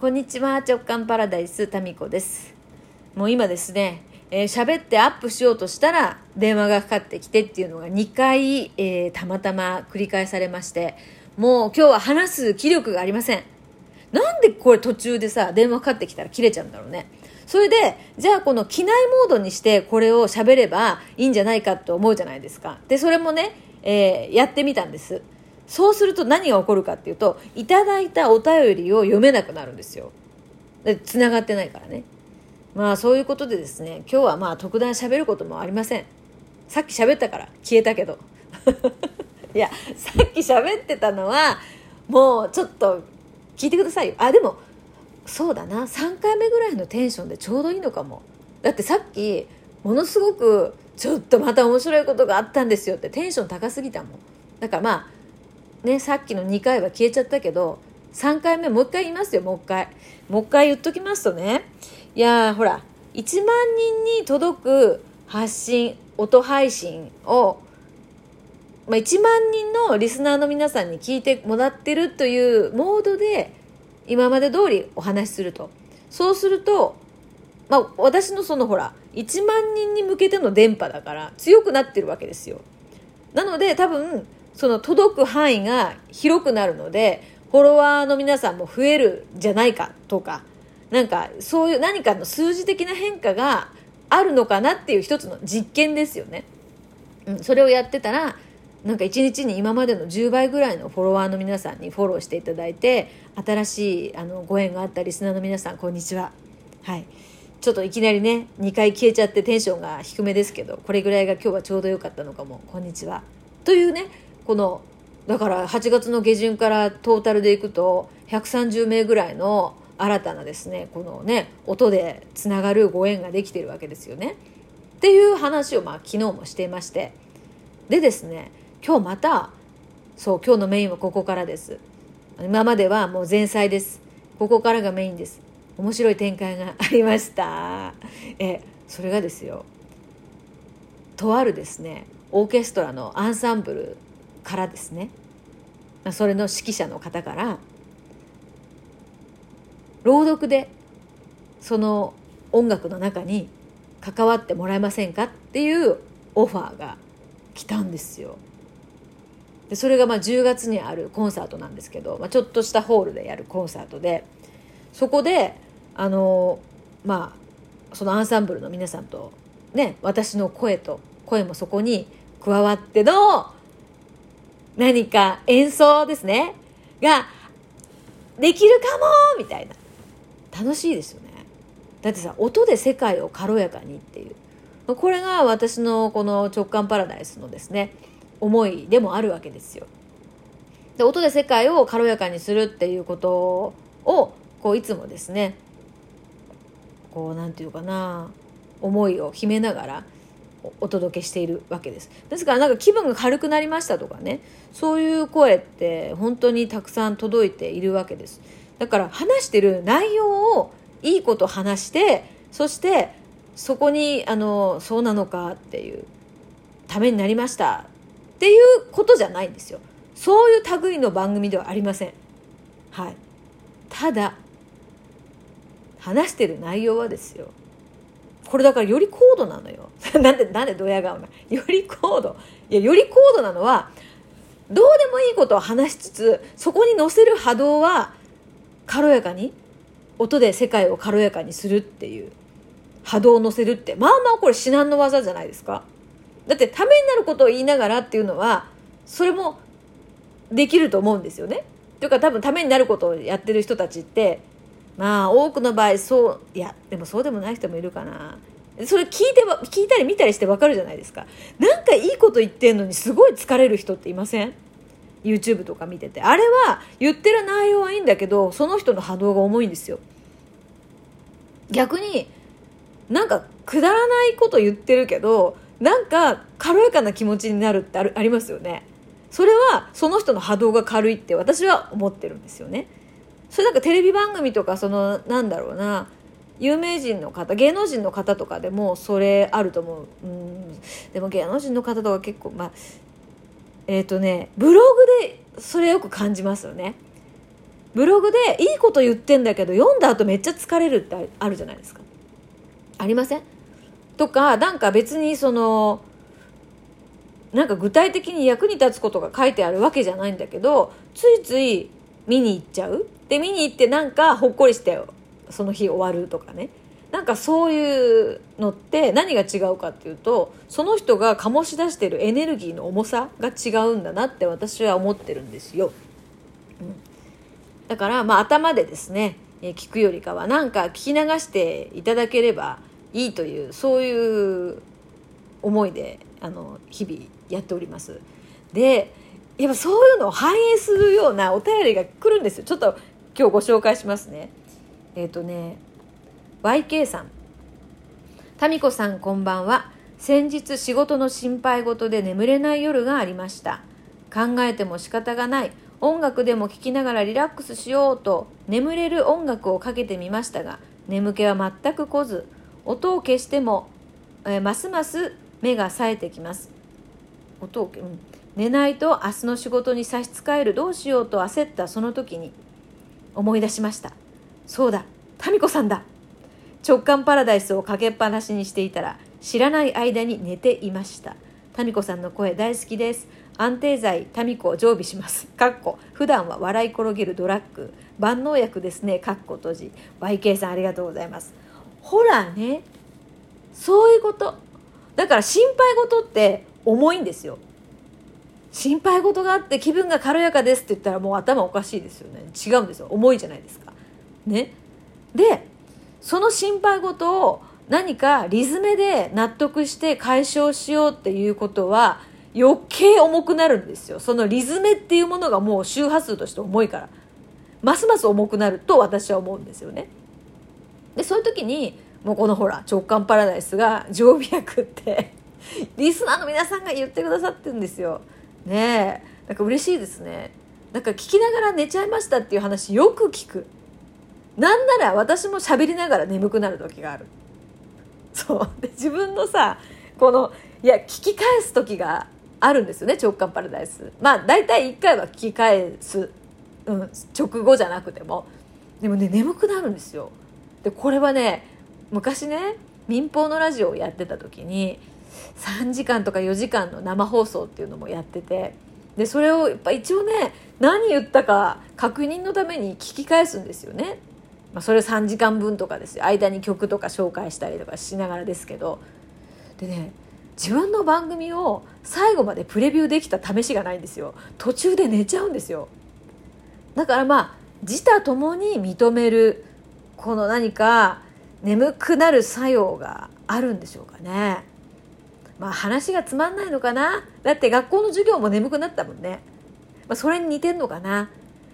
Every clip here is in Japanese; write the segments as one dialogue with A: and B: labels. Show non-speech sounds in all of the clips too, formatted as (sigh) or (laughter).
A: こんにちは直感パラダイスタミコです。もう今ですねえー、喋ってアップしようとしたら電話がかかってきてっていうのが2回、えー、たまたま繰り返されましてもう今日は話す気力がありません。なんでこれ途中でさ電話かかってきたら切れちゃうんだろうね。それでじゃあこの機内モードにしてこれを喋ればいいんじゃないかと思うじゃないですか。でそれもね、えー、やってみたんです。そうすると何が起こるかっていうといただいたお便りを読めなくなるんですよ。で繋がってないからね。まあそういうことでですね今日はまあ特段喋ることもありません。さっき喋ったから消えたけど。(laughs) いやさっき喋ってたのはもうちょっと聞いてくださいよ。あでもそうだな。3回目ぐらいのテンションでちょうどいいのかも。だってさっきものすごくちょっとまた面白いことがあったんですよってテンション高すぎたもん。だからまあねさっきの2回は消えちゃったけど3回目もう一回言いますよもう一回。もう一回言っときますとね。いやほら1万人に届く発信音配信を、まあ、1万人のリスナーの皆さんに聞いてもらってるというモードで今まで通りお話しすると。そうすると、まあ、私のそのほら1万人に向けての電波だから強くなってるわけですよ。なので多分その届く範囲が広くなるのでフォロワーの皆さんも増えるじゃないかとかなんかそういう何かの数字的な変化があるのかなっていう一つの実験ですよね。うん、それをやってたらなんか一日に今までの10倍ぐらいのフォロワーの皆さんにフォローしていただいて新しいあのご縁があったリスナーの皆さんこんにちは。はいちょっといきなりね2回消えちゃってテンションが低めですけどこれぐらいが今日はちょうど良かったのかもこんにちは。というねこのだから8月の下旬からトータルでいくと130名ぐらいの新たなですねこのね音でつながるご縁ができてるわけですよね。っていう話をまあ昨日もしていまして。でですね今日またそう今日のメインはここからです。今まではもう前菜です。ここからがメインです。面白い展開がありました。えそれがですよ。とあるですねオーケストラのアンサンブルからですねそれの指揮者の方から朗読でその音楽の中に関わってもらえませんかっていうオファーが来たんですよ。でそれがまあ10月にあるコンサートなんですけど、まあ、ちょっとしたホールでやるコンサートでそこであのまあそのアンサンブルの皆さんとね私の声と声もそこに加わっての何か演奏ですね。ができるかもみたいな。楽しいですよね。だってさ音で世界を軽やかにっていう。これが私のこの直感パラダイスのですね思いでもあるわけですよ。で音で世界を軽やかにするっていうことをこういつもですねこうなんていうかな思いを秘めながらお届けしているわけです。ですからなんか気分が軽くなりましたとかね。そういう声って本当にたくさん届いているわけです。だから話してる内容をいいこと話してそしてそこにあのそうなのかっていうためになりましたっていうことじゃないんですよ。そういう類の番組ではありません。はい。ただ話してる内容はですよ。これだからより高度なのよ。(laughs) なんでなんでドヤ顔な (laughs) より高度。いやより高度なのはどうでもいいことを話しつつそこに乗せる波動は軽やかに音で世界を軽やかにするっていう波動を乗せるってまあまあこれ至難の技じゃないですか。だってためになることを言いながらっていうのはそれもできると思うんですよね。というか多分ためになることをやってる人たちってまあ多くの場合そういやでもそうでもない人もいるかな。それ聞いて聞いたり見たりしてわかるじゃないですか。なんかいいこと言ってんのにすごい疲れる人っていません？YouTube とか見てて。あれは言ってる内容はいいんだけどその人の波動が重いんですよ。逆になんかくだらないこと言ってるけどなんか軽やかな気持ちになるってあるありますよね。それはその人の波動が軽いって私は思ってるんですよね。それなんかテレビ番組とかそのなんだろうな有名人の方芸能人の方とかでもそれあると思う。うん。でも芸能人の方とか結構まあえっ、ー、とねブログでそれよく感じますよね。ブログでいいこと言ってんだけど読んだ後めっちゃ疲れるってあるじゃないですか。ありません？とかなんか別にそのなんか具体的に役に立つことが書いてあるわけじゃないんだけどついつい見に行っちゃう。で見に行ってなんかほっこりしてその日終わるとかねなんかそういうのって何が違うかっていうとその人が醸し出してるエネルギーの重さが違うんだなって私は思ってるんですよ。うん、だからまあ頭でですね聞くよりかはなんか聞き流していただければいいというそういう思いであの日々やっております。でやっぱそういうのを反映するようなお便りが来るんですよ。ちょっと今日ご紹介しますね。えっ、ー、とね YK さん。民子さんこんばんは。先日仕事の心配事で眠れない夜がありました。考えても仕方がない。音楽でも聴きながらリラックスしようと眠れる音楽をかけてみましたが眠気は全く来ず音を消しても、えー、ますます目が冴えてきます。音を、うん、寝ないと明日の仕事に差し支える。どうしようと焦ったその時に思い出しました。そうだ民子さんだ。直感パラダイスをかけっぱなしにしていたら知らない間に寝ていました。民子さんの声大好きです。安定剤民子を常備します。かっこ普段は笑い転げるドラッグ。万能薬ですね。かっこ閉じ。YK さんありがとうございます。ほらねそういうこと。だから心配事って重いんですよ。心配事があって気分が軽やかですって言ったらもう頭おかしいですよね。違うんですよ。重いじゃないですか。ね。でその心配事を何かリズムで納得して解消しようっていうことは余計重くなるんですよ。そのリズムっていうものがもう周波数として重いから。ますます重くなると私は思うんですよね。でそういう時にもうこのほら直感パラダイスが常備薬ってリスナーの皆さんが言ってくださってるんですよ。ねえ。なんか嬉しいですね。なんか聞きながら寝ちゃいましたっていう話よく聞く。なんなら私も喋りながら眠くなる時がある。そう。で自分のさこのいや聞き返す時があるんですよね直感パラダイス。まあ大体1回は聞き返す、うん、直後じゃなくても。でもね眠くなるんですよ。でこれはね昔ね民放のラジオをやってた時に3時間とか4時間の生放送っていうのもやっててでそれをやっぱ一応ね何言ったか確認のために聞き返すんですよね。まあ、それ3時間分とかですよ。間に曲とか紹介したりとかしながらですけど。でね自分の番組を最後までプレビューできた試しがないんですよ。途中で寝ちゃうんですよ。だからまあ自他ともに認めるこの何か眠くなる作用があるんでしょうかね。まあ話がつまんないのかな？だって学校の授業も眠くなったもんね、まあ、それに似てんのかな？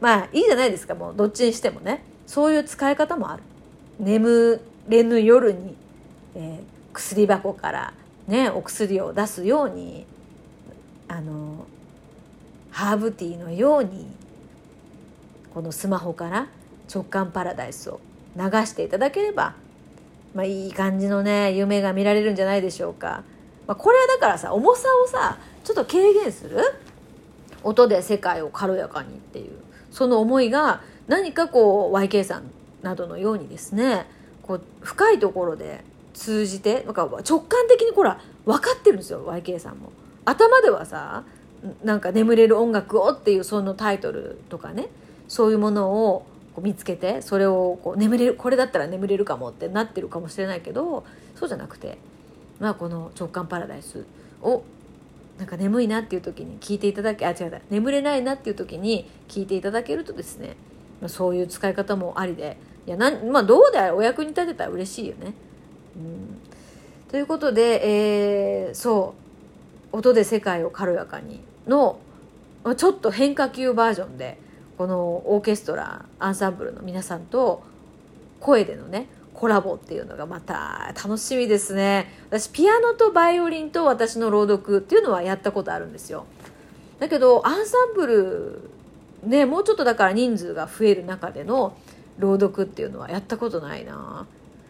A: まあいいじゃないですかもう。どっちにしてもね。そういう使い方もある。眠れぬ夜に、えー、薬箱からねお薬を出すようにあのハーブティーのようにこのスマホから直感パラダイスを流していただければ、まあ、いい感じのね夢が見られるんじゃないでしょうか。まあ、これはだからさ重さをさちょっと軽減する？音で世界を軽やかにっていう。その思いが何かこう YK さんなどのようにですねこう深いところで通じてなんか直感的にほら分かってるんですよ YK さんも。頭ではさなんか「眠れる音楽を」っていうそのタイトルとかねそういうものをこう見つけてそれをこう眠れるこれだったら眠れるかもってなってるかもしれないけどそうじゃなくて、まあ、この直感パラダイスをなんか眠いなっていう時に聞いていただけあ違う眠れないなっていう時に聞いていただけるとですねそういう使い方もありで。いやなん、まあ、どうであれお役に立てたら嬉しいよね。うん、ということで、えー、そう「音で世界を軽やかにの」ちょっと変化球バージョンでこのオーケストラアンサンブルの皆さんと声でのねコラボっていうのがまた楽しみですね。私ピアノとバイオリンと私の朗読っていうのはやったことあるんですよ。だけどアンサンブルねもうちょっとだから人数が増える中での朗読っていうのはやったことないな。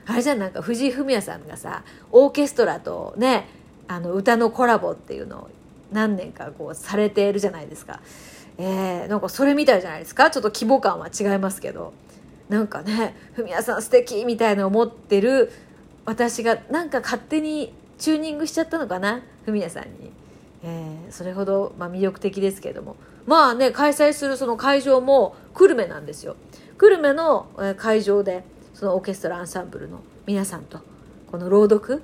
A: あれじゃなんか藤井フミヤさんがさオーケストラとねあの歌のコラボっていうのを何年かこうされてるじゃないですか。えー、なんかそれみたいじゃないですか？ちょっと規模感は違いますけど。なんかねフミヤさん素敵みたいな思ってる私がなんか勝手にチューニングしちゃったのかな？フミヤさんに、えー、それほど、まあ、魅力的ですけども。まあね開催するその会場も久留米なんですよ。久留米の会場でそのオーケストラアンサンブルの皆さんとこの朗読。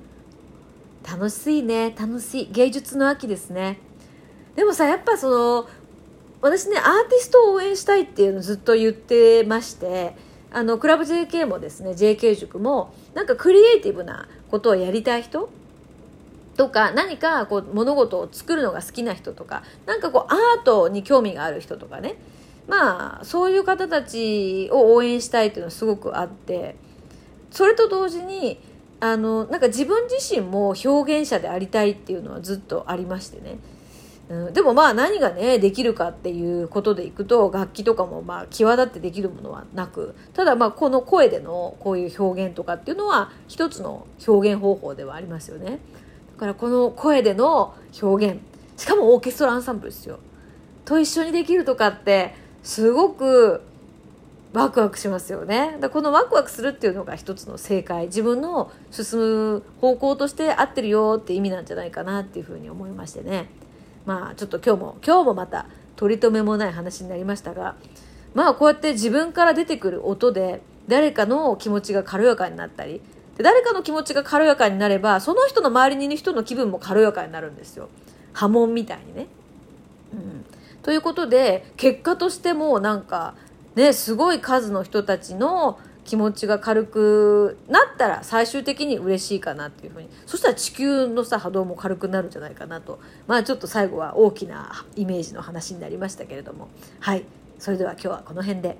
A: 楽しいね。楽しい。芸術の秋ですね。でもさやっぱその私ねアーティストを応援したいっていうのずっと言ってましてあのクラブ JK もですね JK 塾もなんかクリエイティブなことをやりたい人とか何かこう物事を作るのが好きな人とかなんかこうアートに興味がある人とかね。まあそういう方たちを応援したいっていうのはすごくあってそれと同時にあのなんか自分自身も表現者でありたいっていうのはずっとありましてね。うん、でもまあ何がねできるかっていうことでいくと楽器とかもまあ際立ってできるものはなくただまあこの声でのこういう表現とかっていうのは一つの表現方法ではありますよね。だからこの声での表現。しかもオーケストラアンサンブルですよ。と一緒にできるとかってすごくワクワクしますよね。だこのワクワクするっていうのが一つの正解。自分の進む方向として合ってるよって意味なんじゃないかなっていうふうに思いましてね。まあちょっと今日も今日もまた取り留めもない話になりましたがまあこうやって自分から出てくる音で誰かの気持ちが軽やかになったりで誰かの気持ちが軽やかになればその人の周りにいる人の気分も軽やかになるんですよ。波紋みたいにね。うん、ということで結果としてもなんかねすごい数の人たちの気持ちが軽くなったら最終的に嬉しいかなっていうふうに。そしたら地球のさ波動も軽くなるんじゃないかなと。まあちょっと最後は大きなイメージの話になりましたけれども。はい。それでは今日はこの辺で。